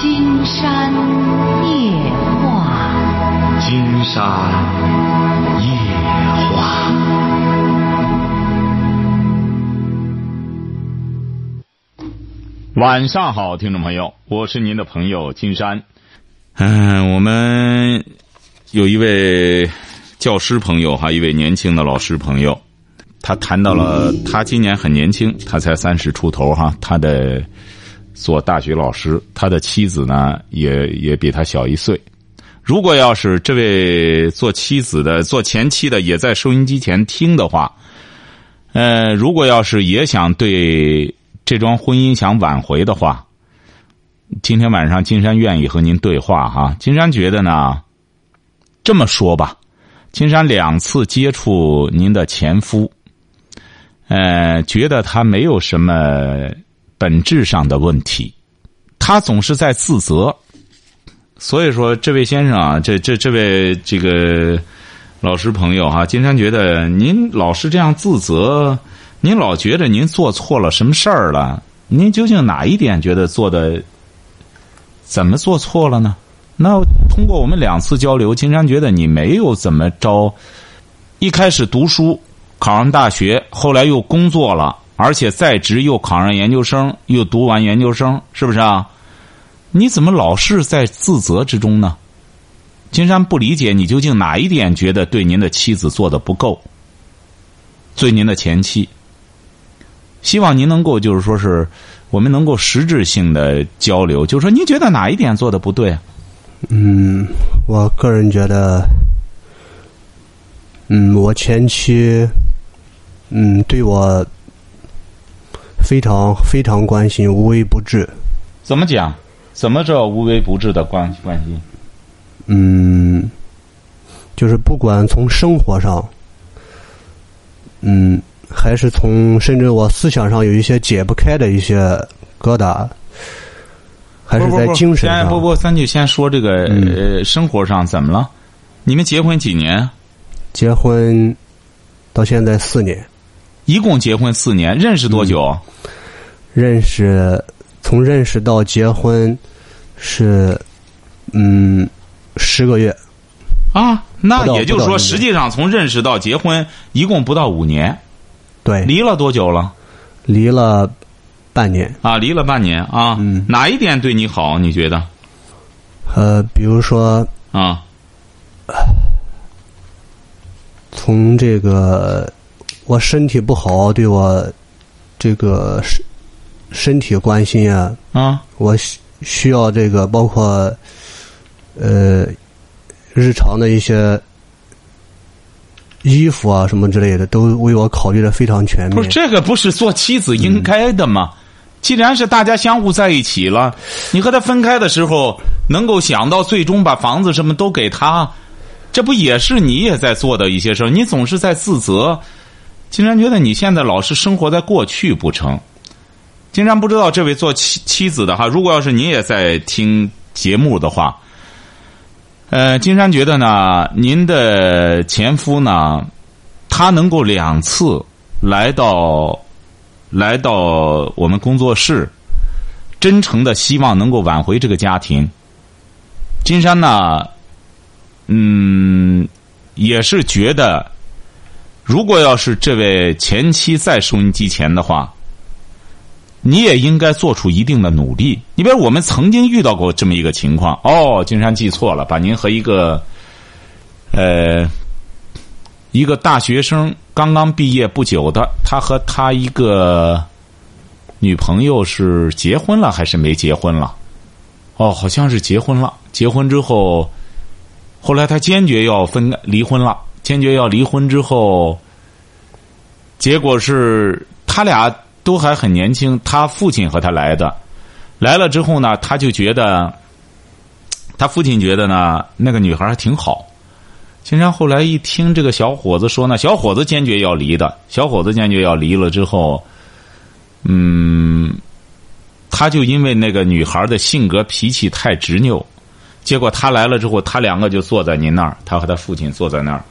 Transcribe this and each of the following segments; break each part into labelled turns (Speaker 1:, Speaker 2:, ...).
Speaker 1: 金山夜话，
Speaker 2: 金山夜话。晚上好，听众朋友，我是您的朋友金山。嗯，我们有一位教师朋友哈，一位年轻的老师朋友，他谈到了他今年很年轻，他才三十出头哈，他的做大学老师，他的妻子呢也也比他小一岁。如果要是这位做妻子的、做前妻的也在收音机前听的话，呃，如果要是也想对这桩婚姻想挽回的话，今天晚上金山愿意和您对话哈。金山觉得呢，这么说吧，金山两次接触您的前夫，呃，觉得他没有什么本质上的问题，他总是在自责。所以说，这位先生啊，这这这位这个老师朋友哈，金山觉得您老是这样自责，您老觉得您做错了什么事儿了？您究竟哪一点觉得做的怎么做错了呢？那通过我们两次交流，金山觉得你没有怎么着。一开始读书考上大学，后来又工作了，而且在职又考上研究生，又读完研究生，是不是啊？你怎么老是在自责之中呢？金山不理解你究竟哪一点觉得对您的妻子做的不够，对您的前妻。希望您能够就是说是我们能够实质性的交流，就是说您觉得哪一点做的不对？
Speaker 3: 嗯，我个人觉得，嗯，我前妻，嗯，对我非常非常关心，无微不至。
Speaker 2: 怎么讲？怎么着无微不至的关关心？
Speaker 3: 嗯，就是不管从生活上，嗯，还是从甚至我思想上有一些解不开的一些疙瘩，还是在精神上。
Speaker 2: 不不，咱就先说这个呃，生活上怎么了？你们结婚几年？
Speaker 3: 结婚到现在四年。
Speaker 2: 一共结婚四年，认识多久？
Speaker 3: 认识从认识到结婚是嗯十个月。
Speaker 2: 啊，那也就是说，实际上从认识到结婚一共不到五年，
Speaker 3: 对，
Speaker 2: 离了多久了？
Speaker 3: 离了半年。
Speaker 2: 啊，离了半年啊。
Speaker 3: 嗯
Speaker 2: 哪一点对你好？你觉得？
Speaker 3: 呃，比如说
Speaker 2: 啊，
Speaker 3: 从这个我身体不好，对我这个身身体关心啊，
Speaker 2: 啊，
Speaker 3: 我需需要这个包括呃日常的一些衣服啊什么之类的，都为我考虑的非常全面。
Speaker 2: 不是这个不是做妻子应该的吗？既然是大家相互在一起了，你和他分开的时候，能够想到最终把房子什么都给他，这不也是你也在做的一些事儿？你总是在自责，竟然觉得你现在老是生活在过去不成？竟然不知道这位做妻妻子的哈，如果要是您也在听节目的话，呃，金山觉得呢，您的前夫呢，他能够两次来到来到我们工作室，真诚的希望能够挽回这个家庭。金山呢，嗯，也是觉得，如果要是这位前妻在收音机前的话，你也应该做出一定的努力。你比如我们曾经遇到过这么一个情况，哦，金山记错了，把您和一个，呃，一个大学生刚刚毕业不久的，他和他一个女朋友是结婚了还是没结婚了？哦，好像是结婚了。结婚之后，后来他坚决要分离婚了，坚决要离婚之后，结果是他俩都还很年轻，他父亲和他来的，来了之后呢，他就觉得，他父亲觉得呢，那个女孩还挺好。金山后来一听这个小伙子说呢，小伙子坚决要离的，小伙子坚决要离了之后，嗯，他就因为那个女孩的性格脾气太执拗，结果他来了之后，他两个就坐在您那儿，他和他父亲坐在那儿。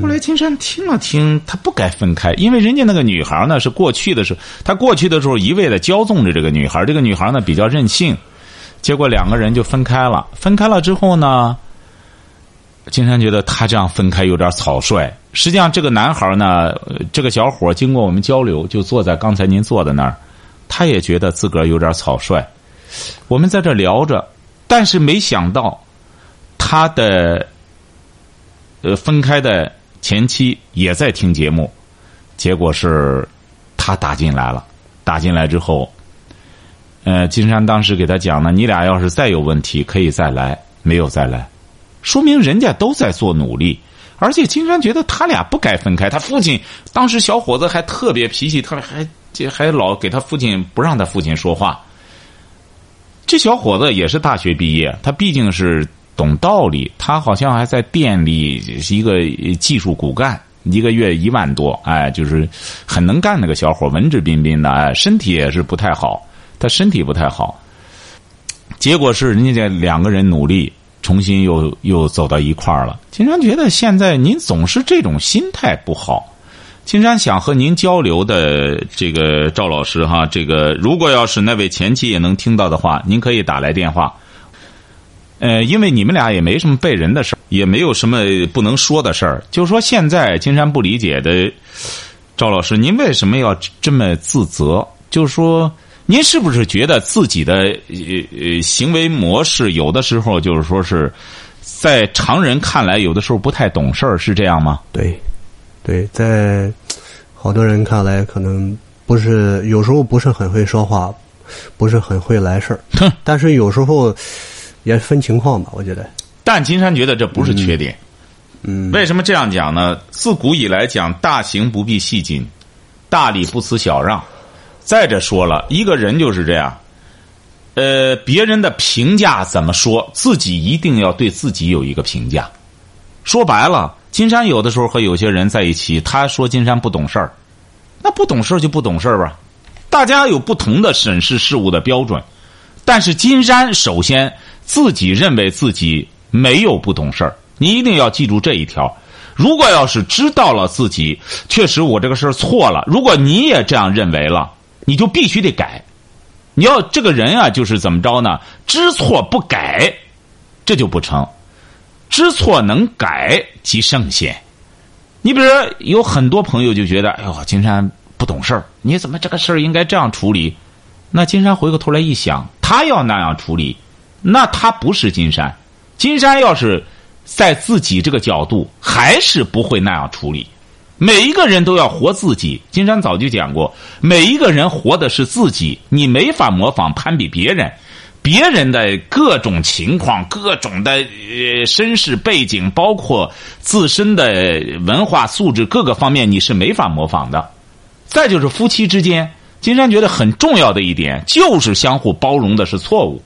Speaker 2: 后来金山听了听，他不该分开，因为人家那个女孩呢是过去的时候，他过去的时候一味的骄纵着这个女孩，这个女孩呢比较任性，结果两个人就分开了。分开了之后呢，金山觉得他这样分开有点草率。实际上，这个男孩呢，这个小伙经过我们交流，就坐在刚才您坐的那儿，他也觉得自个儿有点草率。我们在这聊着，但是没想到他的呃分开的前妻也在听节目，结果是他打进来了。打进来之后，呃，金山当时给他讲呢，你俩要是再有问题，可以再来，没有再来，说明人家都在做努力。而且金山觉得他俩不该分开。他父亲当时小伙子还特别脾气，特别还还老给他父亲不让他父亲说话。这小伙子也是大学毕业，他毕竟是懂道理。他好像还在店里是一个技术骨干，一个月一万多，哎，就是很能干那个小伙，文质彬彬的，哎，身体也是不太好，他身体不太好。结果是人家这两个人努力。重新又又走到一块儿了。金山觉得现在您总是这种心态不好。金山想和您交流的这个赵老师哈，这个如果要是那位前妻也能听到的话，您可以打来电话。呃，因为你们俩也没什么背人的事儿，也没有什么不能说的事儿。就是说，现在金山不理解的赵老师，您为什么要这么自责？就是说。您是不是觉得自己的呃呃行为模式有的时候就是说是在常人看来有的时候不太懂事儿，是这样吗？
Speaker 3: 对，对，在好多人看来可能不是，有时候不是很会说话，不是很会来事儿，但是有时候也分情况吧，我觉得。
Speaker 2: 但金山觉得这不是缺点。
Speaker 3: 嗯。
Speaker 2: 为什么这样讲呢？自古以来讲，大行不必细谨，大礼不辞小让。再者说了，一个人就是这样，呃，别人的评价怎么说，自己一定要对自己有一个评价。说白了，金山有的时候和有些人在一起，他说金山不懂事儿，那不懂事儿就不懂事儿吧。大家有不同的审视事物的标准，但是金山首先自己认为自己没有不懂事儿，你一定要记住这一条。如果要是知道了自己确实我这个事儿错了，如果你也这样认为了。你就必须得改，你要这个人啊，就是怎么着呢？知错不改，这就不成。知错能改即圣贤。你比如说，有很多朋友就觉得，哎呦，金山不懂事儿，你怎么这个事儿应该这样处理？那金山回过头来一想，他要那样处理，那他不是金山。金山要是在自己这个角度，还是不会那样处理。每一个人都要活自己。金山早就讲过，每一个人活的是自己，你没法模仿攀比别人，别人的各种情况、各种的呃身世背景，包括自身的文化素质各个方面，你是没法模仿的。再就是夫妻之间，金山觉得很重要的一点就是相互包容的是错误。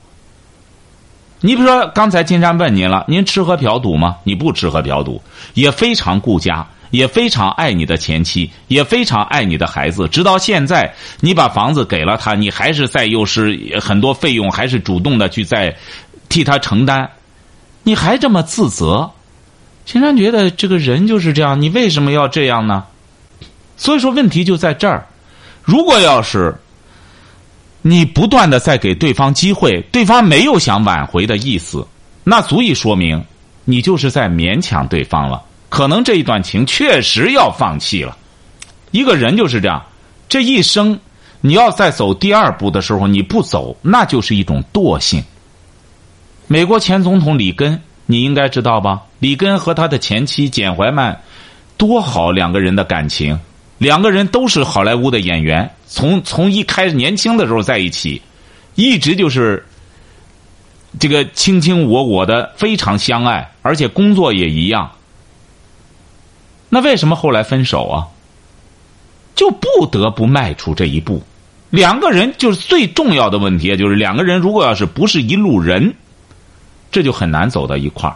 Speaker 2: 你比如说，刚才金山问您了，您吃喝嫖赌吗？你不吃喝嫖赌，也非常顾家。也非常爱你的前妻，也非常爱你的孩子。直到现在，你把房子给了他，你还是在又是很多费用，还是主动的去在替他承担，你还这么自责。金山觉得这个人就是这样，你为什么要这样呢？所以说，问题就在这儿。如果要是你不断的在给对方机会，对方没有想挽回的意思，那足以说明你就是在勉强对方了。可能这一段情确实要放弃了，一个人就是这样，这一生你要再走第二步的时候你不走，那就是一种惰性。美国前总统里根，你应该知道吧？里根和他的前妻简怀曼多好，两个人的感情，两个人都是好莱坞的演员，从从一开始年轻的时候在一起，一直就是这个卿卿我我的，非常相爱，而且工作也一样。那为什么后来分手啊？就不得不迈出这一步。两个人就是最重要的问题，就是两个人如果要是不是一路人，这就很难走到一块儿。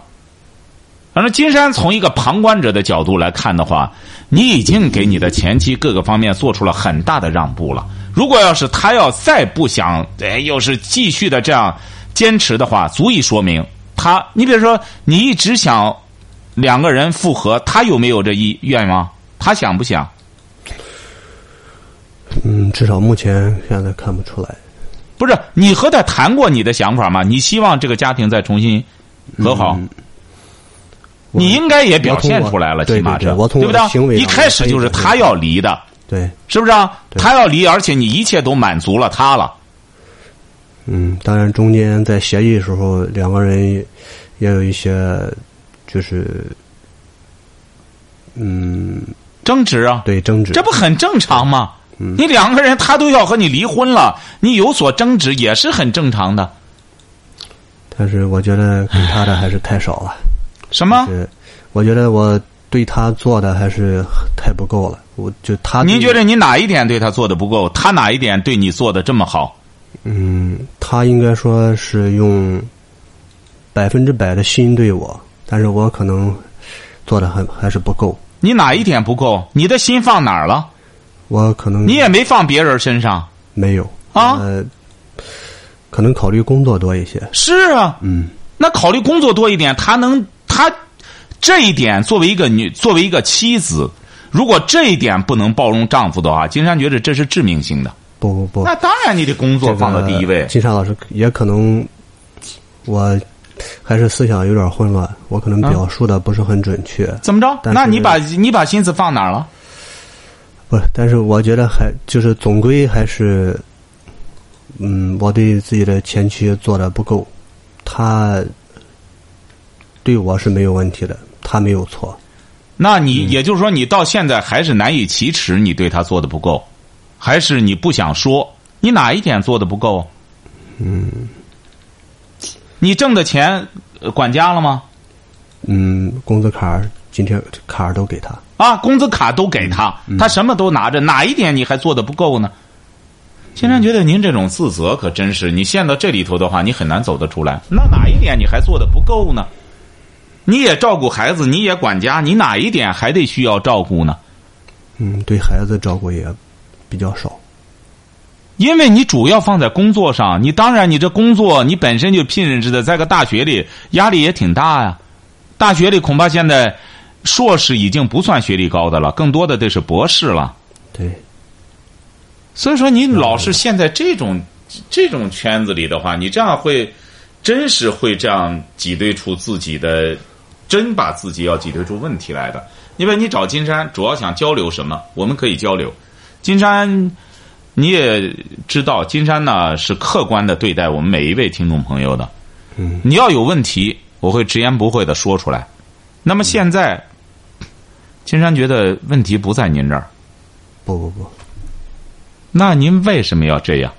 Speaker 2: 反正金山从一个旁观者的角度来看的话，你已经给你的前妻各个方面做出了很大的让步了。如果要是他要再不想，哎，又是继续的这样坚持的话，足以说明他。你比如说，你一直想。两个人复合，他有没有这一愿望？他想不想？
Speaker 3: 嗯，至少目前现在看不出来。
Speaker 2: 不是你和他谈过你的想法吗？你希望这个家庭再重新和好？你应该也表现出来了，起码这
Speaker 3: 对
Speaker 2: 不对？
Speaker 3: 行为
Speaker 2: 一开始就是他要离的，
Speaker 3: 对，
Speaker 2: 是不是啊？他要离，而且你一切都满足了他了。
Speaker 3: 嗯，当然中间在协议的时候，两个人也也有一些，就是，嗯，
Speaker 2: 争执啊，
Speaker 3: 对争执。
Speaker 2: 这不很正常吗？
Speaker 3: 嗯
Speaker 2: 你两个人他都要和你离婚了，你有所争执也是很正常的。
Speaker 3: 但是我觉得给他的还是太少了。
Speaker 2: 什么？
Speaker 3: 是，我觉得我对他做的还是太不够了。我就他，
Speaker 2: 您觉得你哪一点对他做的不够？他哪一点对你做的这么好？
Speaker 3: 嗯，他应该说是用百分之百的心对我，但是我可能做的还还是不够。
Speaker 2: 你哪一点不够？你的心放哪儿了？
Speaker 3: 我可能
Speaker 2: 你也没放别人身上
Speaker 3: 没有
Speaker 2: 啊
Speaker 3: 呃，可能考虑工作多一些。
Speaker 2: 是啊，
Speaker 3: 嗯，
Speaker 2: 那考虑工作多一点，他能他这一点作为一个女，作为一个妻子，如果这一点不能包容丈夫的话，金山觉得这是致命性的。
Speaker 3: 不不不，
Speaker 2: 那当然，你的工作放到第一位。
Speaker 3: 金山老师也可能，我还是思想有点混乱，我可能表述的不是很准确。
Speaker 2: 怎么着？那你把你把心思放哪儿了？
Speaker 3: 不是，但是我觉得还就是总归还是，嗯，我对自己的前妻做的不够，她对我是没有问题的，他没有错。
Speaker 2: 那你也就是说，你到现在还是难以启齿，你对他做的不够，还是你不想说？你哪一点做的不够？嗯，你挣的钱呃管家了吗？
Speaker 3: 嗯，工资卡今天卡都给他。
Speaker 2: 啊，工资卡都给他，他什么都拿着，哪一点你还做的不够呢？金山觉得您这种自责可真是，你陷到这里头的话，你很难走得出来。那哪一点你还做的不够呢？你也照顾孩子，你也管家，你哪一点还得需要照顾呢？
Speaker 3: 嗯，对孩子照顾也比较少。
Speaker 2: 因为你主要放在工作上，你当然你这工作你本身就聘任制的，在个大学里压力也挺大呀。大学里恐怕现在硕士已经不算学历高的了，更多的得是博士了。
Speaker 3: 对，
Speaker 2: 所以说，你老是陷在这种这种圈子里的话，你这样会真是会这样挤兑出自己的，真把自己要解决出问题来的。因为你找金山主要想交流什么，我们可以交流。金山，你也知道，金山呢是客观的对待我们每一位听众朋友的。
Speaker 3: 嗯，
Speaker 2: 你要有问题，我会直言不讳的说出来。那么现在，金山觉得问题不在您这儿。
Speaker 3: 不不不，
Speaker 2: 那您为什么要这样？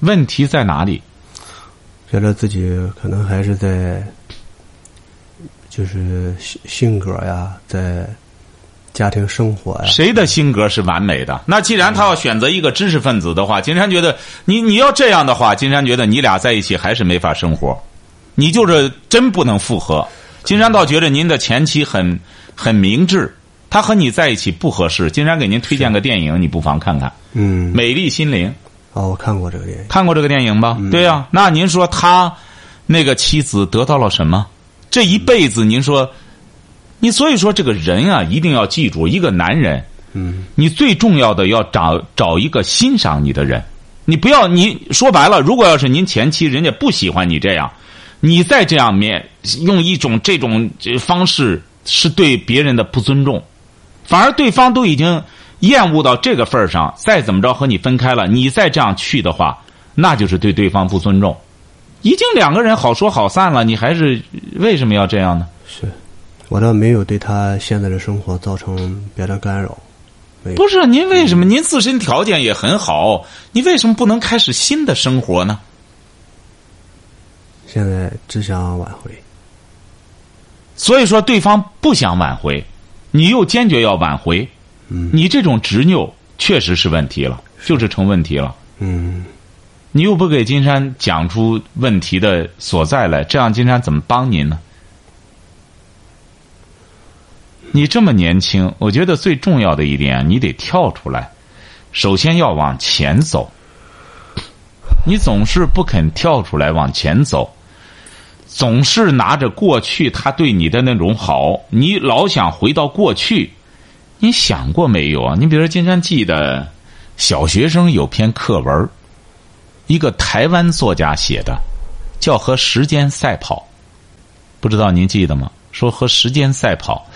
Speaker 2: 问题在哪里？
Speaker 3: 觉得自己可能还是在，就是性性格呀，在家庭生活呀，
Speaker 2: 谁的性格是完美的？那既然他要选择一个知识分子的话，金山觉得你你要这样的话，金山觉得你俩在一起还是没法生活，你就是真不能复合。金山倒觉得您的前妻很很明智，她和你在一起不合适。金山给您推荐个电影，你不妨看看《
Speaker 3: 嗯，
Speaker 2: 美丽心灵》。
Speaker 3: 哦，我看过这个电影，
Speaker 2: 看过这个电影吧？对呀、那您说他那个妻子得到了什么？这一辈子，您说，你所以说这个人啊，一定要记住，一个男人，
Speaker 3: 嗯，
Speaker 2: 你最重要的要找找一个欣赏你的人。你不要，你说白了，如果要是您前妻人家不喜欢你这样，你再这样面用一种这种呃方式，是对别人的不尊重，反而对方都已经厌恶到这个份儿上，再怎么着和你分开了，你再这样去的话，那就是对对方不尊重。已经两个人好说好散了，你还是为什么要这样呢？
Speaker 3: 是我倒没有对他现在的生活造成别的干扰，
Speaker 2: 不是您为什么？您自身条件也很好，你为什么不能开始新的生活呢？
Speaker 3: 现在只想挽回，
Speaker 2: 所以说对方不想挽回，你又坚决要挽回，
Speaker 3: 嗯
Speaker 2: 你这种执拗确实是问题了，就是成问题了。
Speaker 3: 嗯，
Speaker 2: 你又不给金山讲出问题的所在来，这样金山怎么帮您呢？你这么年轻，我觉得最重要的一点，你得跳出来，首先要往前走。你总是不肯跳出来往前走，总是拿着过去他对你的那种好，你老想回到过去。你想过没有啊？你比如说，金山记得小学生有篇课文，一个台湾作家写的，叫和时间赛跑。不知道您记得吗？说和时间赛跑。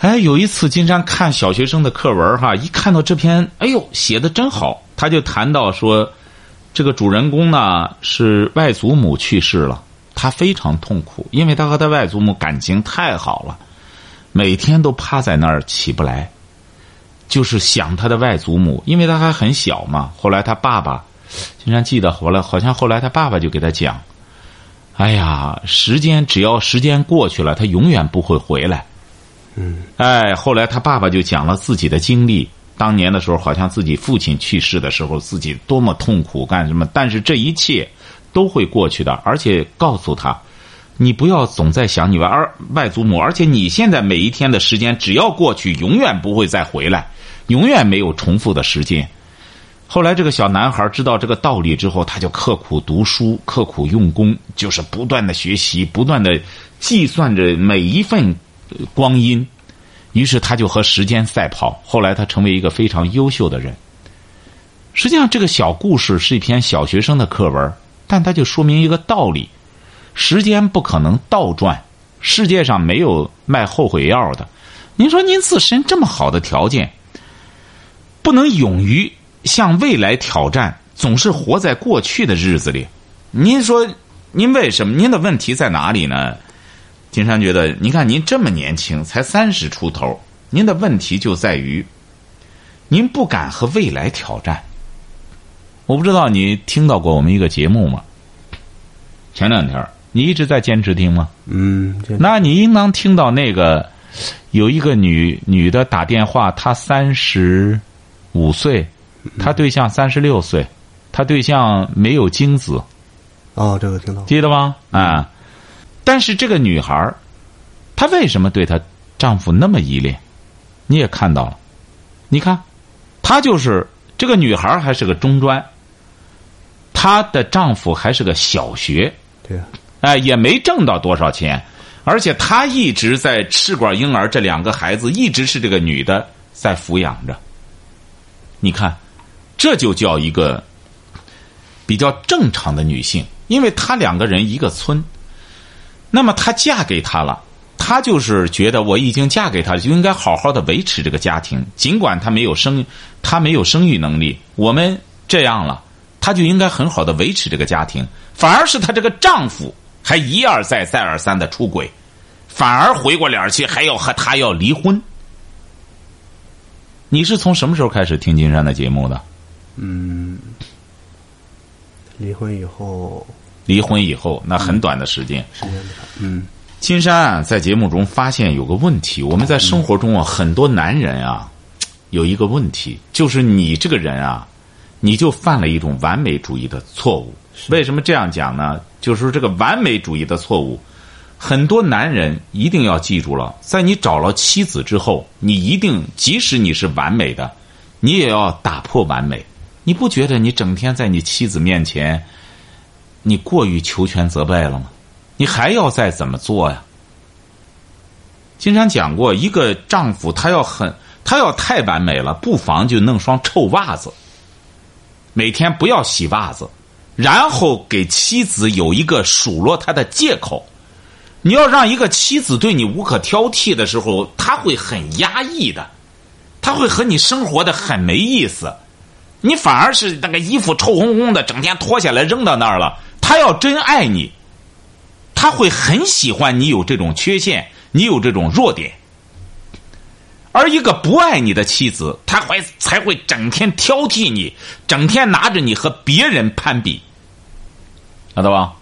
Speaker 2: 哎，有一次金山看小学生的课文哈，一看到这篇，哎呦，写的真好。他就谈到说，这个主人公呢是外祖母去世了，他非常痛苦，因为他和他外祖母感情太好了，每天都趴在那儿起不来，就是想他的外祖母，因为他还很小嘛。后来他爸爸，金山记得后来好像后来他爸爸就给他讲。哎呀，时间只要时间过去了，他永远不会回来。
Speaker 3: 嗯，
Speaker 2: 哎，后来他爸爸就讲了自己的经历，当年的时候好像自己父亲去世的时候，自己多么痛苦，干什么？但是这一切都会过去的，而且告诉他，你不要总在想你外儿外祖母，而且你现在每一天的时间只要过去，永远不会再回来，永远没有重复的时间。后来，这个小男孩知道这个道理之后，他就刻苦读书，刻苦用功，就是不断的学习，不断的计算着每一份光阴。于是，他就和时间赛跑。后来，他成为一个非常优秀的人。实际上，这个小故事是一篇小学生的课文，但它就说明一个道理：时间不可能倒转，世界上没有卖后悔药的。您说，您自身这么好的条件，不能勇于。向未来挑战，总是活在过去的日子里。您说，您为什么？您的问题在哪里呢？金山觉得，您看您这么年轻，才三十出头，您的问题就在于，您不敢和未来挑战。我不知道你听到过我们一个节目吗？前两天你一直在坚持听吗？
Speaker 3: 嗯，
Speaker 2: 那你应当听到那个有一个女女的打电话，她三十五岁。她对象三十六岁，她对象没有精子。
Speaker 3: 哦，这个听到。
Speaker 2: 记得吗？啊，但是这个女孩她为什么对她丈夫那么依恋？你也看到了，你看，她就是这个女孩还是个中专，她的丈夫还是个小学。
Speaker 3: 对啊。
Speaker 2: 哎，也没挣到多少钱，而且她一直在试管婴儿，这两个孩子一直是这个女的在抚养着。你看。这就叫一个比较正常的女性，因为她两个人一个村，那么她嫁给他了，她就是觉得我已经嫁给他，就应该好好的维持这个家庭，尽管她没有生，她没有生育能力，我们这样了，她就应该很好的维持这个家庭，反而是她这个丈夫还一而再再而三的出轨，反而回过脸去还要和他要离婚。你是从什么时候开始听金山的节目的？
Speaker 3: 嗯，离婚以后，
Speaker 2: 离婚以后那很短的时间，
Speaker 3: 时间不长。嗯，
Speaker 2: 金山啊，在节目中发现有个问题，我们在生活中啊，很多男人啊，有一个问题，就是你这个人啊，你就犯了一种完美主义的错误。为什么这样讲呢？就是这个完美主义的错误，很多男人一定要记住了，在你找了妻子之后，你一定即使你是完美的，你也要打破完美。你不觉得你整天在你妻子面前，你过于求全责备了吗？你还要再怎么做呀？经常讲过，一个丈夫他要很，他要太完美了，不妨就弄双臭袜子，每天不要洗袜子，然后给妻子有一个数落他的借口。你要让一个妻子对你无可挑剔的时候，他会很压抑的，他会和你生活的很没意思。你反而是那个衣服臭烘烘的，整天脱下来扔到那儿了。他要真爱你，他会很喜欢你有这种缺陷，你有这种弱点。而一个不爱你的妻子，她会才会整天挑剔你，整天拿着你和别人攀比，知道吧？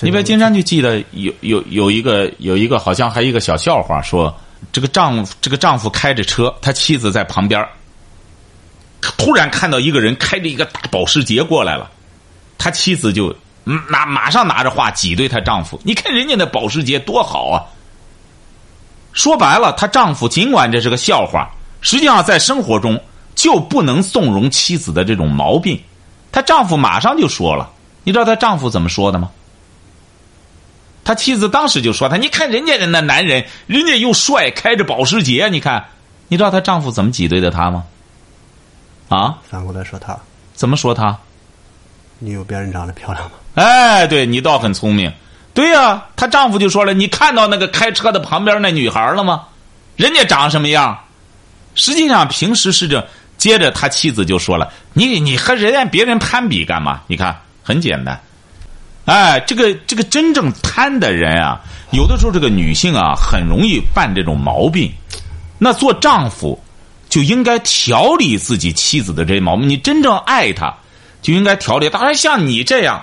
Speaker 2: 你别金山就记得有有有一个有一个好像还一个小笑话，说这个丈夫这个丈夫开着车，他妻子在旁边。突然看到一个人开着一个大保时捷过来了，他妻子就拿马上拿着话挤兑她丈夫：“你看人家那保时捷多好啊！”说白了，她丈夫尽管这是个笑话，实际上在生活中就不能纵容妻子的这种毛病。她丈夫马上就说了：“你知道她丈夫怎么说的吗？”他妻子当时就说：“他你看人家的那男人，人家又帅，开着保时捷，你看，你知道她丈夫怎么挤兑的她吗？”啊？
Speaker 3: 反过来说她，
Speaker 2: 怎么说她？
Speaker 3: 你有别人长得漂亮吗？
Speaker 2: 哎，对你倒很聪明。对呀、她丈夫就说了：“你看到那个开车的旁边那女孩了吗？人家长什么样？”实际上平时是这。接着他妻子就说了：“你你和人家别人攀比干嘛？你看很简单。哎，这个这个真正贪的人啊，有的时候这个女性啊，很容易犯这种毛病。那做丈夫就应该调理自己妻子的这些毛病。你真正爱她，就应该调理。当然，像你这样，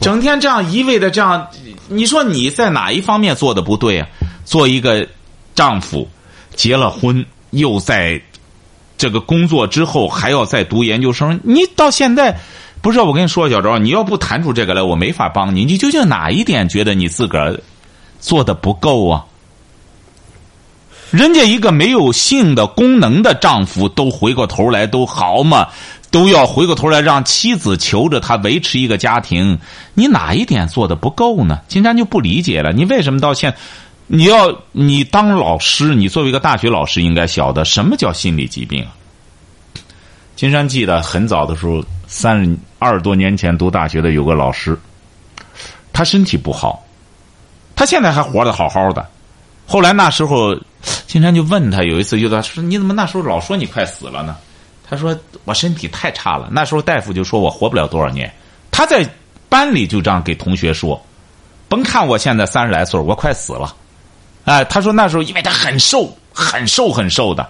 Speaker 2: 整天这样一味的这样，你说你在哪一方面做的不对啊？做一个丈夫，结了婚又在这个工作之后还要再读研究生，你到现在。不是，我跟你说，小赵，你要不谈出这个来，我没法帮你。你究竟哪一点觉得你自个儿做的不够啊？人家一个没有性的功能的丈夫，都回过头来都好嘛，都要回过头来让妻子求着他维持一个家庭。你哪一点做的不够呢？金山就不理解了，你为什么到现？你要你当老师，你作为一个大学老师，应该晓得什么叫心理疾病。金山记得很早的时候，三十二十多年前读大学的有个老师，他身体不好，他现在还活得好好的。后来那时候，金山就问他，有一次就他说：“你怎么那时候老说你快死了呢？”他说：“我身体太差了。”那时候大夫就说我活不了多少年。他在班里就这样给同学说：“甭看我现在三十来岁，我快死了。”哎，他说那时候因为他很瘦，很瘦，很瘦的。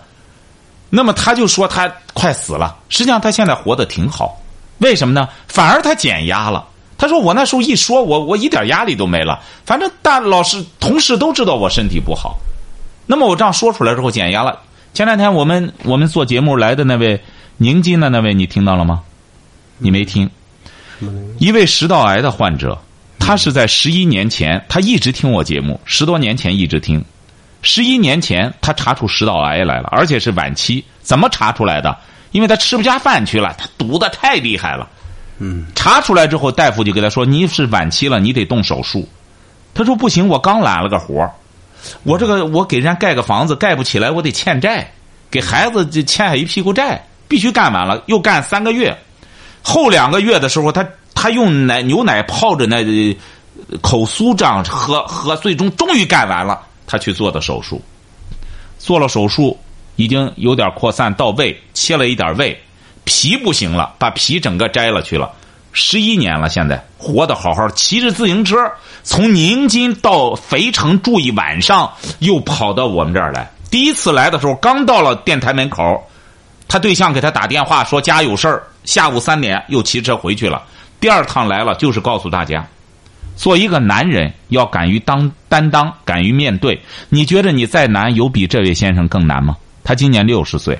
Speaker 2: 那么他就说他快死了，实际上他现在活得挺好，为什么呢？反而他减压了。他说我那时候一说，我我一点压力都没了，反正大老师同事都知道我身体不好。那么我这样说出来之后减压了。前两天我们我们做节目来的那位宁津的那位，你听到了吗？你没听？一位食道癌的患者，他是在十一年前，他一直听我节目，十多年前一直听。十一年前，他查出食道癌来了，而且是晚期。怎么查出来的？因为他吃不下饭去了，他堵的太厉害了。
Speaker 3: 嗯，
Speaker 2: 查出来之后，大夫就给他说：“你是晚期了，你得动手术。”他说：“不行，我刚揽了个活儿我这个我给人家盖个房子盖不起来，我得欠债，给孩子就欠下一屁股债，必须干完了，又干三个月。后两个月的时候，他他用奶牛奶泡着那口酥这样喝喝，最终终于干完了。他去做的手术，做了手术已经有点扩散到胃，切了一点胃，皮不行了，把皮整个摘了去了。十一年了，现在活得好好，骑着自行车从宁津到肥城住一晚上，又跑到我们这儿来。第一次来的时候，刚到了电台门口，他对象给他打电话说家有事儿，下午三点又骑车回去了。第二趟来了，就是告诉大家，做一个男人要敢于当担当，敢于面对。你觉得你再难，有比这位先生更难吗？他今年六十岁，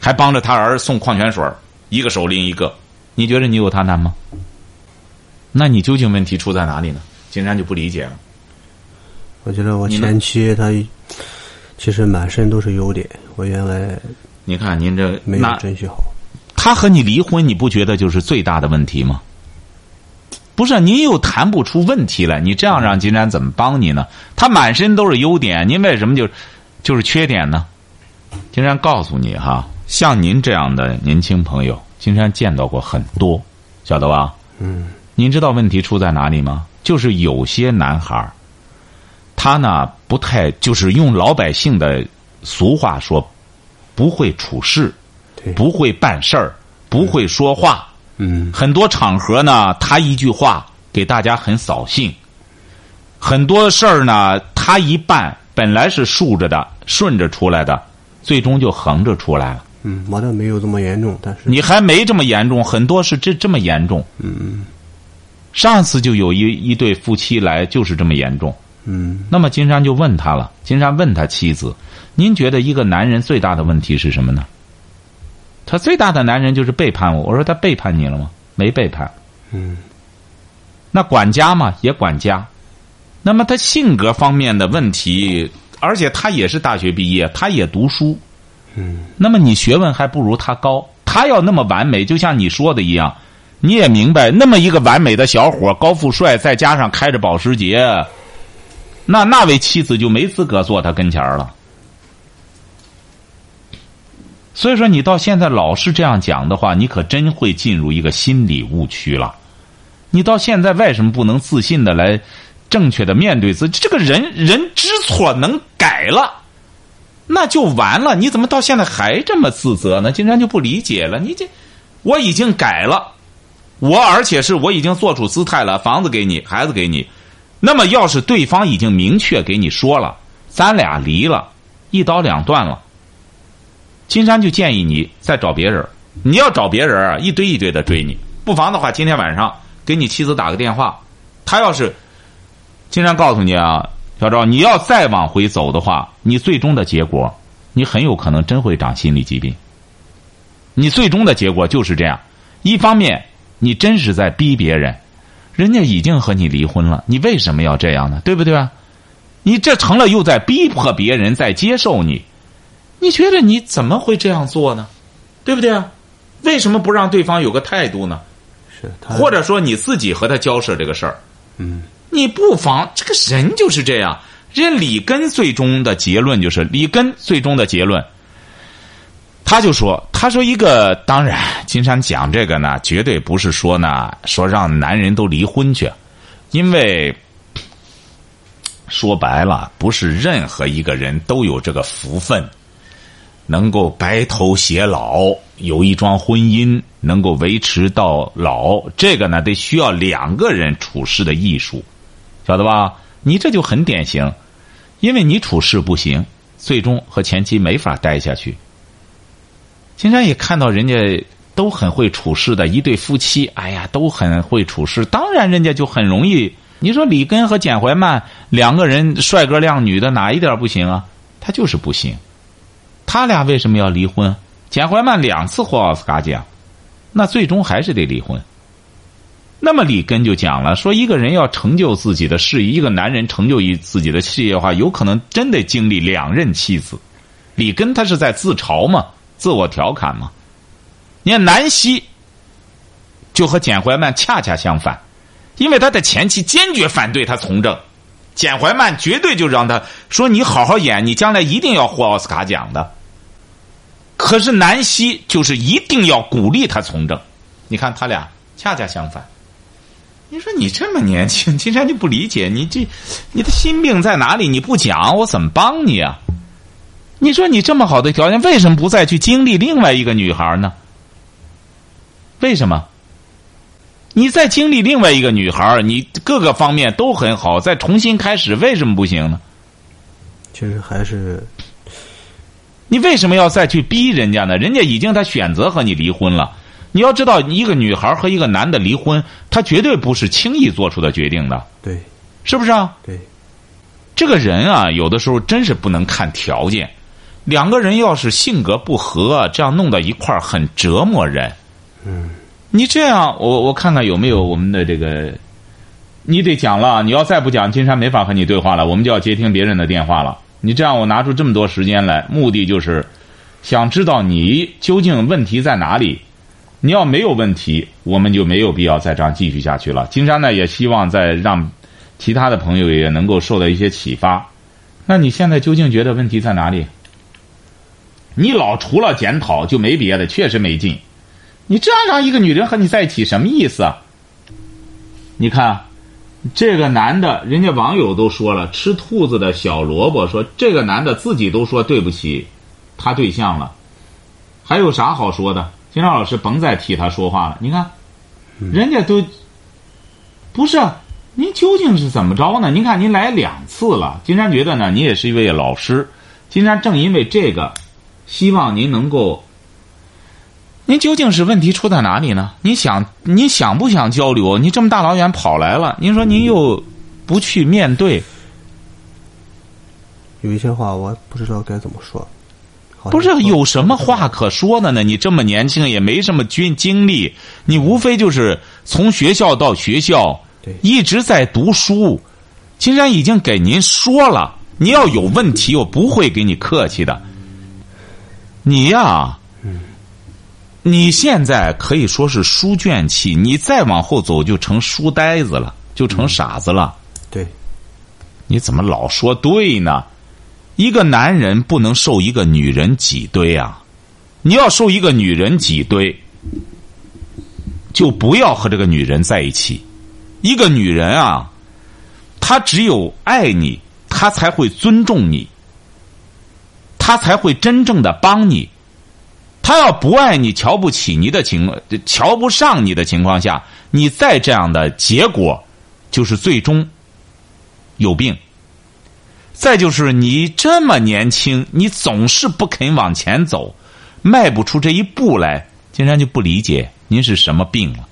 Speaker 2: 还帮着他儿送矿泉水一个手拎一个。你觉得你有他难吗？那你究竟问题出在哪里呢？金山就不理解了。
Speaker 3: 我觉得我前妻她其实满身都是优点，我原来
Speaker 2: 你看您这
Speaker 3: 没有
Speaker 2: 那
Speaker 3: 珍惜好。
Speaker 2: 他和你离婚，你不觉得就是最大的问题吗？不是，您又谈不出问题来，你这样让金山怎么帮你呢？他满身都是优点，您为什么就就是缺点呢？金山告诉你哈，像您这样的年轻朋友，金山见到过很多，晓得吧？
Speaker 3: 嗯
Speaker 2: 您知道问题出在哪里吗？就是有些男孩儿他呢不太，就是用老百姓的俗话说，不会处事，不会办事儿，不会说话。
Speaker 3: 嗯
Speaker 2: 很多场合呢，他一句话给大家很扫兴。很多事儿呢，他一办本来是竖着的、顺着出来的，最终就横着出来了。
Speaker 3: 嗯，我倒没有这么严重，但是
Speaker 2: 你还没这么严重，很多是这这么严重。
Speaker 3: 嗯
Speaker 2: 上次就有一一对夫妻来，就是这么严重。
Speaker 3: 嗯
Speaker 2: 那么金山就问他了，金山问他妻子：“您觉得一个男人最大的问题是什么呢？”他最大的男人就是背叛我。我说他背叛你了吗？没背叛。
Speaker 3: 嗯
Speaker 2: 那管家嘛，也管家。那么他性格方面的问题，而且他也是大学毕业，他也读书。
Speaker 3: 嗯
Speaker 2: 那么你学问还不如他高，他要那么完美，就像你说的一样，你也明白，那么一个完美的小伙，高富帅，再加上开着保时捷，那那位妻子就没资格坐他跟前了。所以说，你到现在老是这样讲的话，你可真会进入一个心理误区了。你到现在为什么不能自信的来正确的面对自己？这个人人知错能改了，那就完了。你怎么到现在还这么自责呢？金山就不理解了。你这我已经改了，我而且是我已经做出姿态了，房子给你，孩子给你。那么要是对方已经明确给你说了，咱俩离了，一刀两断了。金山就建议你再找别人。你要找别人，一堆一堆的追你。不妨的话，今天晚上给你妻子打个电话。他要是，金山告诉你啊，小赵，你要再往回走的话，你最终的结果，你很有可能真会长心理疾病。你最终的结果就是这样。一方面，你真是在逼别人，人家已经和你离婚了，你为什么要这样呢？对不对啊？你这成了又在逼迫别人在接受你。你觉得你怎么会这样做呢？对不对啊？为什么不让对方有个态度呢？
Speaker 3: 是，
Speaker 2: 或者说你自己和他交涉这个事儿，
Speaker 3: 嗯，
Speaker 2: 你不妨这个人就是这样。人家里根最终的结论就是里根最终的结论，他就说：“他说一个当然，金山讲这个呢，绝对不是说呢说让男人都离婚去，因为说白了，不是任何一个人都有这个福分。”能够白头偕老，有一桩婚姻能够维持到老，这个呢得需要两个人处事的艺术，晓得吧？你这就很典型，因为你处事不行，最终和前妻没法待下去。金山也看到人家都很会处事的一对夫妻，哎呀，都很会处事，当然人家就很容易。你说李根和简怀曼两个人帅哥靓女的，哪一点不行啊？他就是不行。他俩为什么要离婚？简怀曼两次获奥斯卡奖，那最终还是得离婚。那么里根就讲了，说一个人要成就自己的事业，一个男人成就一自己的事业的话，有可能真得经历两任妻子。里根他是在自嘲嘛，自我调侃嘛。你看南希就和简怀曼恰恰相反，因为他的前妻坚决反对他从政。简怀曼绝对就让他说：“你好好演，你将来一定要获奥斯卡奖的。”可是南希就是一定要鼓励他从政。你看他俩恰恰相反。你说你这么年轻，金山就不理解你这你的心病在哪里？你不讲，我怎么帮你啊？你说你这么好的条件，为什么不再去经历另外一个女孩呢？为什么？你再经历另外一个女孩你各个方面都很好，再重新开始，为什么不行呢？
Speaker 3: 其实还是，
Speaker 2: 你为什么要再去逼人家呢？人家已经他选择和你离婚了。你要知道，一个女孩和一个男的离婚，他绝对不是轻易做出的决定的。
Speaker 3: 对，
Speaker 2: 是不是啊？
Speaker 3: 对，
Speaker 2: 这个人啊，有的时候真是不能看条件。两个人要是性格不合，这样弄到一块儿很折磨人。
Speaker 3: 嗯。
Speaker 2: 你这样，我我看看有没有我们的这个，你得讲了。你要再不讲，金山没法和你对话了。我们就要接听别人的电话了。你这样，我拿出这么多时间来，目的就是想知道你究竟问题在哪里。你要没有问题，我们就没有必要再这样继续下去了。金山呢，也希望再让其他的朋友也能够受到一些启发。那你现在究竟觉得问题在哪里？你老除了检讨就没别的，确实没劲。你这样让一个女人和你在一起什么意思啊？你看，这个男的，人家网友都说了，吃兔子的小萝卜说这个男的自己都说对不起他对象了，还有啥好说的？金山老师甭再替他说话了。你看，人家都不是您究竟是怎么着呢？您看您来两次了，金山觉得呢，您也是一位老师。金山正因为这个，希望您能够。您究竟是问题出在哪里呢？你想，你想不想交流？你这么大老远跑来了，您说您又不去面对，
Speaker 3: 有一些话我不知道该怎么说。
Speaker 2: 不是有什么话可说的呢？你这么年轻，也没什么经经历，你无非就是从学校到学校，一直在读书。金山已经给您说了，你要有问题，我不会给你客气的。你呀。你现在可以说是书卷气，你再往后走就成书呆子了，就成傻子了。
Speaker 3: 对，
Speaker 2: 你怎么老说对呢？一个男人不能受一个女人挤兑啊！你要受一个女人挤兑，就不要和这个女人在一起。一个女人啊，她只有爱你，她才会尊重你，她才会真正的帮你。她要不爱你、瞧不起你的情、瞧不上你的情况下，你再这样的结果，就是最终有病。再就是你这么年轻，你总是不肯往前走，迈不出这一步来，金山就不理解您是什么病了。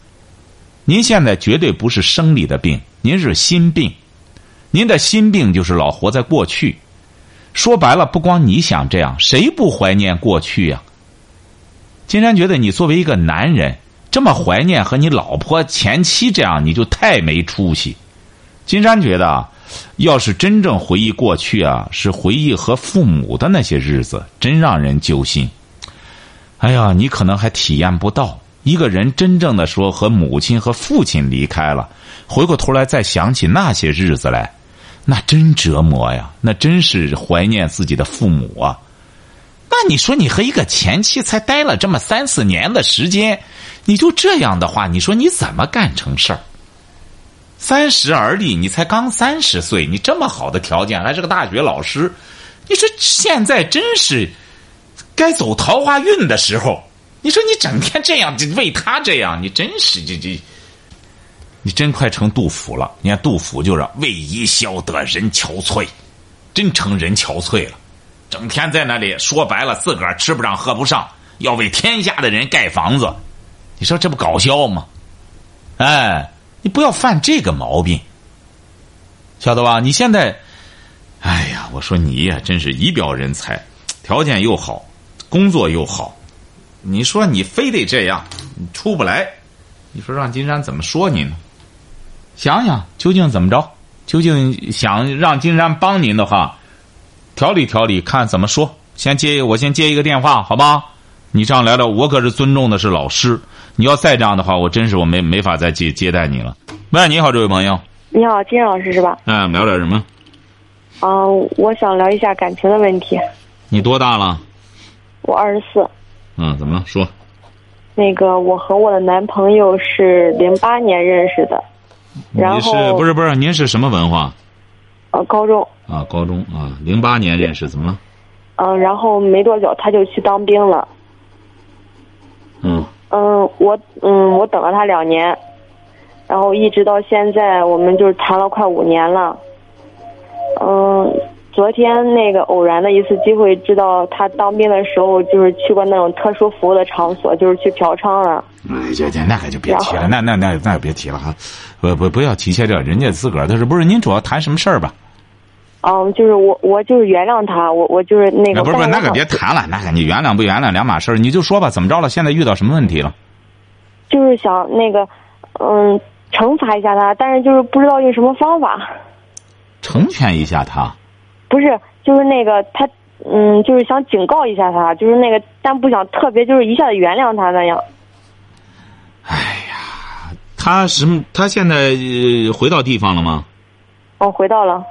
Speaker 2: 您现在绝对不是生理的病，您是心病。您的心病就是老活在过去。说白了，不光你想这样，谁不怀念过去呀？金山觉得你作为一个男人，这么怀念和你老婆前妻这样，你就太没出息。金山觉得。要是真正回忆过去啊，是回忆和父母的那些日子，真让人揪心。哎呀，你可能还体验不到一个人真正的说和母亲和父亲离开了，回过头来再想起那些日子来，那真折磨呀！那真是怀念自己的父母啊。那你说你和一个前妻才待了这么三四年的时间，你就这样的话，你说你怎么干成事儿？三十而立，你才刚三十岁，你这么好的条件，还是个大学老师，你说现在真是该走桃花运的时候。你说你整天这样为他这样，你真是这这，你真快成杜甫了。你看杜甫就是为伊消得人憔悴，真成人憔悴了，整天在那里说白了，自个儿吃不上喝不上，要为天下的人盖房子，你说这不搞笑吗？哎。你不要犯这个毛病，晓得吧？你现在，哎呀，我说你呀，真是一表人才，条件又好，工作又好，你说你非得这样，你出不来，你说让金山怎么说你呢？想想究竟怎么着？究竟想让金山帮您的话，调理调理，看怎么说。先接我先接一个电话，好吧？你这样来了，我可是尊重的是老师。你要再这样的话，我真是我没没法再接接待你了。喂，你好，这位朋友。
Speaker 4: 你好，金老师是吧？
Speaker 2: 嗯，聊点什么？
Speaker 4: 嗯，我想聊一下感情的问题。
Speaker 2: 你多大了？
Speaker 4: 我二十四。
Speaker 2: 嗯，怎么了？说。
Speaker 4: 那个，我和我的男朋友是零八年认识的。
Speaker 2: 你是不是不是？您是什么文化？
Speaker 4: 呃，高中。
Speaker 2: 啊，高中啊，零八年认识，怎么了？
Speaker 4: 嗯，然后没多久他就去当兵了。
Speaker 2: 嗯。
Speaker 4: 嗯，我嗯，我等了他两年，然后一直到现在，我们就是谈了快五年了。嗯，昨天那个偶然的一次机会，知道他当兵的时候，就是去过那种特殊服务的场所，就是去嫖娼了。
Speaker 2: 哎，姐姐那可就别提了，那那那那别提了哈，不不不要提些这，人家自个儿他说不是？您主要谈什么事儿吧？
Speaker 4: 嗯，就是我我就是原谅他，我我就是那个。
Speaker 2: 不是不是，那个别谈了，那个你原谅不原谅两码事儿，你就说吧，怎么着了？现在遇到什么问题了？
Speaker 4: 就是想那个，嗯，惩罚一下他，但是就是不知道用什么方法。
Speaker 2: 成全一下他？
Speaker 4: 不是，就是那个他，嗯，就是想警告一下他，就是那个，但不想特别就是一下子原谅他那样。
Speaker 2: 哎呀，他什么？他现在回到地方了吗？
Speaker 4: 哦，回到了。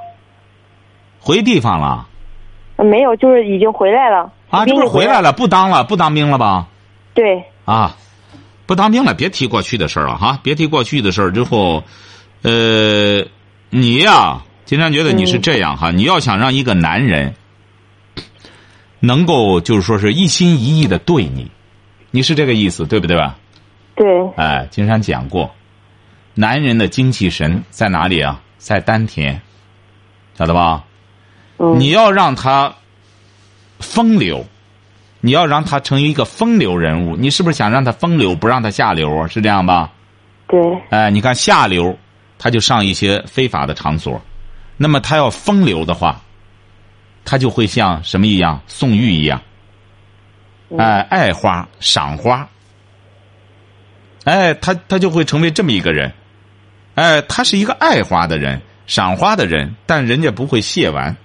Speaker 2: 回地方了，
Speaker 4: 没有，就是已经回来了。
Speaker 2: 啊，就是回来了，不当了，不当兵了吧？
Speaker 4: 对。
Speaker 2: 啊，不当兵了，别提过去的事儿了哈，别提过去的事儿。之后，呃，你呀，金山觉得你是这样哈，你要想让一个男人能够就是说是一心一意的对你，你是这个意思对不对吧？
Speaker 4: 对。
Speaker 2: 哎，金山讲过，男人的精气神在哪里啊？在丹田，晓得吧？你要让他风流，你要让他成为一个风流人物，你是不是想让他风流，不让他下流啊？是这样吧？
Speaker 4: 对。
Speaker 2: 哎，你看下流，他就上一些非法的场所；那么他要风流的话，他就会像什么一样，宋玉一样，哎，爱花赏花，哎，他他就会成为这么一个人，哎，他是一个爱花的人，赏花的人，但人家不会亵玩。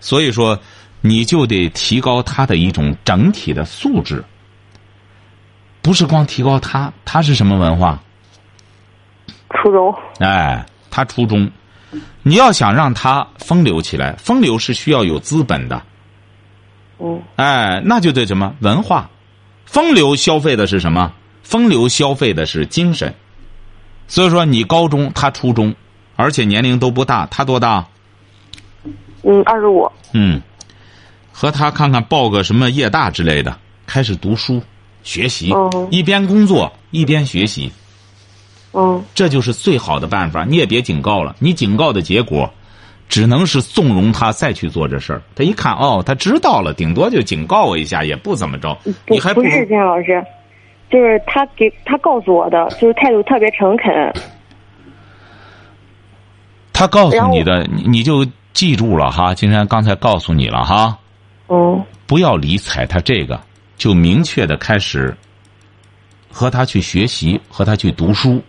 Speaker 2: 所以说，你就得提高他的一种整体的素质，不是光提高他，他是什么文化？
Speaker 4: 初中。
Speaker 2: 哎，他初中，你要想让他风流起来，风流是需要有资本的。
Speaker 4: 嗯。
Speaker 2: 哎，那就得什么文化？风流消费的是什么？风流消费的是精神。所以说，你高中，他初中，而且年龄都不大，他多大？
Speaker 4: 嗯，二十五。
Speaker 2: 嗯，和他看看报个什么夜大之类的，开始读书学习，
Speaker 4: 嗯
Speaker 2: 一边工作一边学习，
Speaker 4: 嗯
Speaker 2: 这就是最好的办法。你也别警告了，你警告的结果，只能是纵容他再去做这事儿。他一看哦，他知道了，顶多就警告我一下，也不怎么着。你还如
Speaker 4: 不是金老师，就是他给他告诉我的，就是态度特别诚恳。
Speaker 2: 他告诉你的，你你就记住了哈。金山刚才告诉你了哈，
Speaker 4: 哦
Speaker 2: 不要理睬他这个，就明确的开始和他去学习，和他去读书。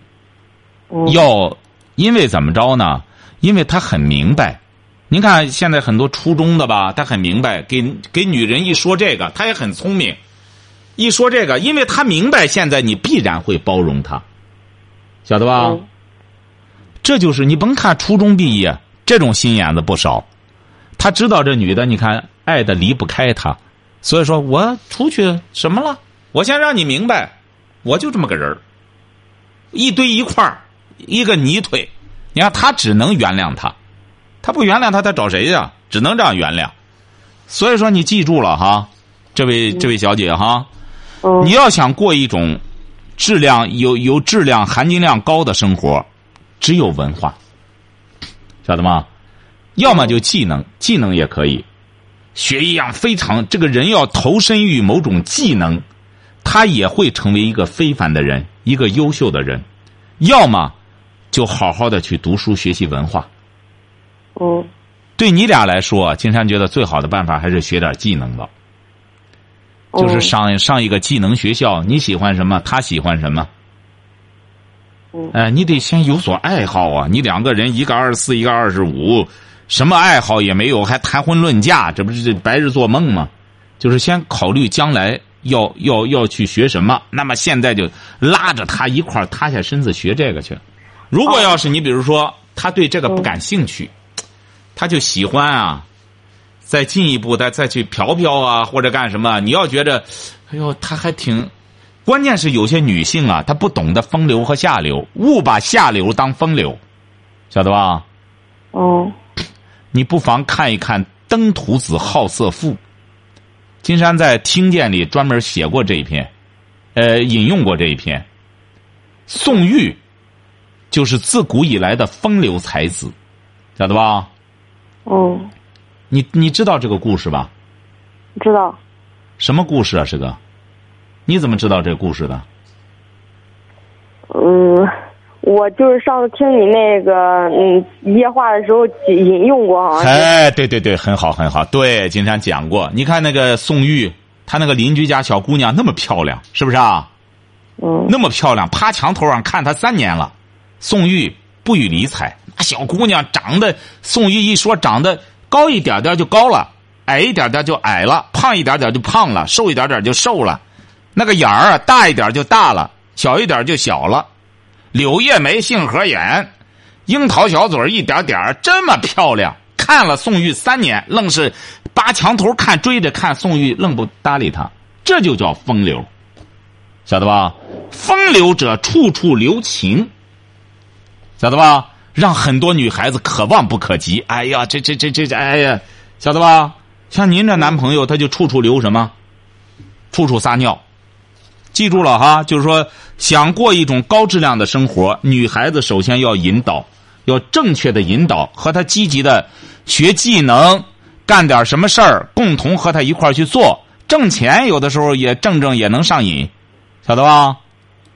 Speaker 4: 哦
Speaker 2: 要因为怎么着呢？因为他很明白。您看现在很多初中的吧，他很明白，给给女人一说这个，他也很聪明。一说这个，因为他明白现在你必然会包容他，晓得吧？
Speaker 4: 嗯
Speaker 2: 这就是你甭看初中毕业，这种心眼子不少。他知道这女的，你看爱的离不开他，所以说我出去什么了？我先让你明白，我就这么个人儿一堆一块儿，一个泥腿。你看他只能原谅他，他不原谅他，他找谁呀？只能这样原谅。所以说你记住了哈，这位这位小姐哈，
Speaker 4: 嗯
Speaker 2: 你要想过一种质量有有质量、含金量高的生活，只有文化，晓得吗？要么就技能，技能也可以，学一样非常这个人要投身于某种技能，他也会成为一个非凡的人，一个优秀的人。要么就好好的去读书学习文化。
Speaker 4: 哦
Speaker 2: 对你俩来说，金山觉得最好的办法还是学点技能吧。就是
Speaker 4: 嗯
Speaker 2: 上上一个技能学校，你喜欢什么，他喜欢什么。
Speaker 4: 嗯
Speaker 2: 哎，你得先有所爱好啊！你两个人，一个二十四，一个二十五，什么爱好也没有，还谈婚论嫁，这不是白日做梦吗？就是先考虑将来要 要要去学什么，那么现在就拉着他一块儿塌下身子学这个去。如果要是你比如说他对这个不感兴趣，他就喜欢啊，再进一步的再去嫖嫖啊，或者干什么？你要觉着，哎呦，他还挺。关键是有些女性啊，她不懂得风流和下流，误把下流当风流，晓得吧？
Speaker 4: 哦
Speaker 2: 你不妨看一看《登徒子好色赋》，金山在《听见》里专门写过这一篇，呃，引用过这一篇。宋玉就是自古以来的风流才子，晓得吧？
Speaker 4: 哦，
Speaker 2: 你你知道这个故事吧？
Speaker 4: 知道。
Speaker 2: 什么故事啊？是个？你怎么知道这个故事的？
Speaker 4: 嗯，我就是上次听你那个嗯夜话的时候引用过，好像。
Speaker 2: 哎，对对对，很好很好。对，金山讲过。你看那个宋玉，她那个邻居家小姑娘那么漂亮，是不是啊？
Speaker 4: 嗯
Speaker 2: 那么漂亮，趴墙头上看她三年了。宋玉不予理睬，那小姑娘长得，宋玉一说长得高一点点就高了，矮一点点就矮了，胖一点点就胖了，瘦一点点就瘦了，那个眼儿啊大一点就大了，小一点就小了。柳叶眉，杏核眼，樱桃小嘴一点点这么漂亮。看了宋玉三年，愣是扒墙头看，追着看宋玉，愣不搭理他，这就叫风流，晓得吧？风流者处处留情，晓得吧？让很多女孩子可望不可及。哎呀，这这这这这，哎呀，晓得吧？像您这男朋友，他就处处留什么？处处撒尿。记住了哈，就是说，想过一种高质量的生活，女孩子首先要引导，要正确的引导，和她积极的学技能，干点什么事儿，共同和她一块儿去做，挣钱有的时候也挣挣也能上瘾，晓得吧？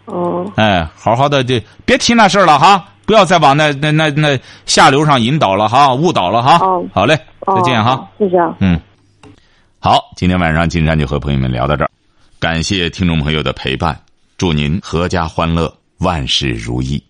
Speaker 4: 哦
Speaker 2: 哎，好好的就别提那事儿了哈，不要再往那那那那下流上引导了哈，误导了哈。
Speaker 4: 哦
Speaker 2: 好嘞，再见哈。
Speaker 4: 哦谢谢啊。
Speaker 2: 嗯，好，今天晚上金山就和朋友们聊到这儿，感谢听众朋友的陪伴，祝您阖家欢乐，万事如意。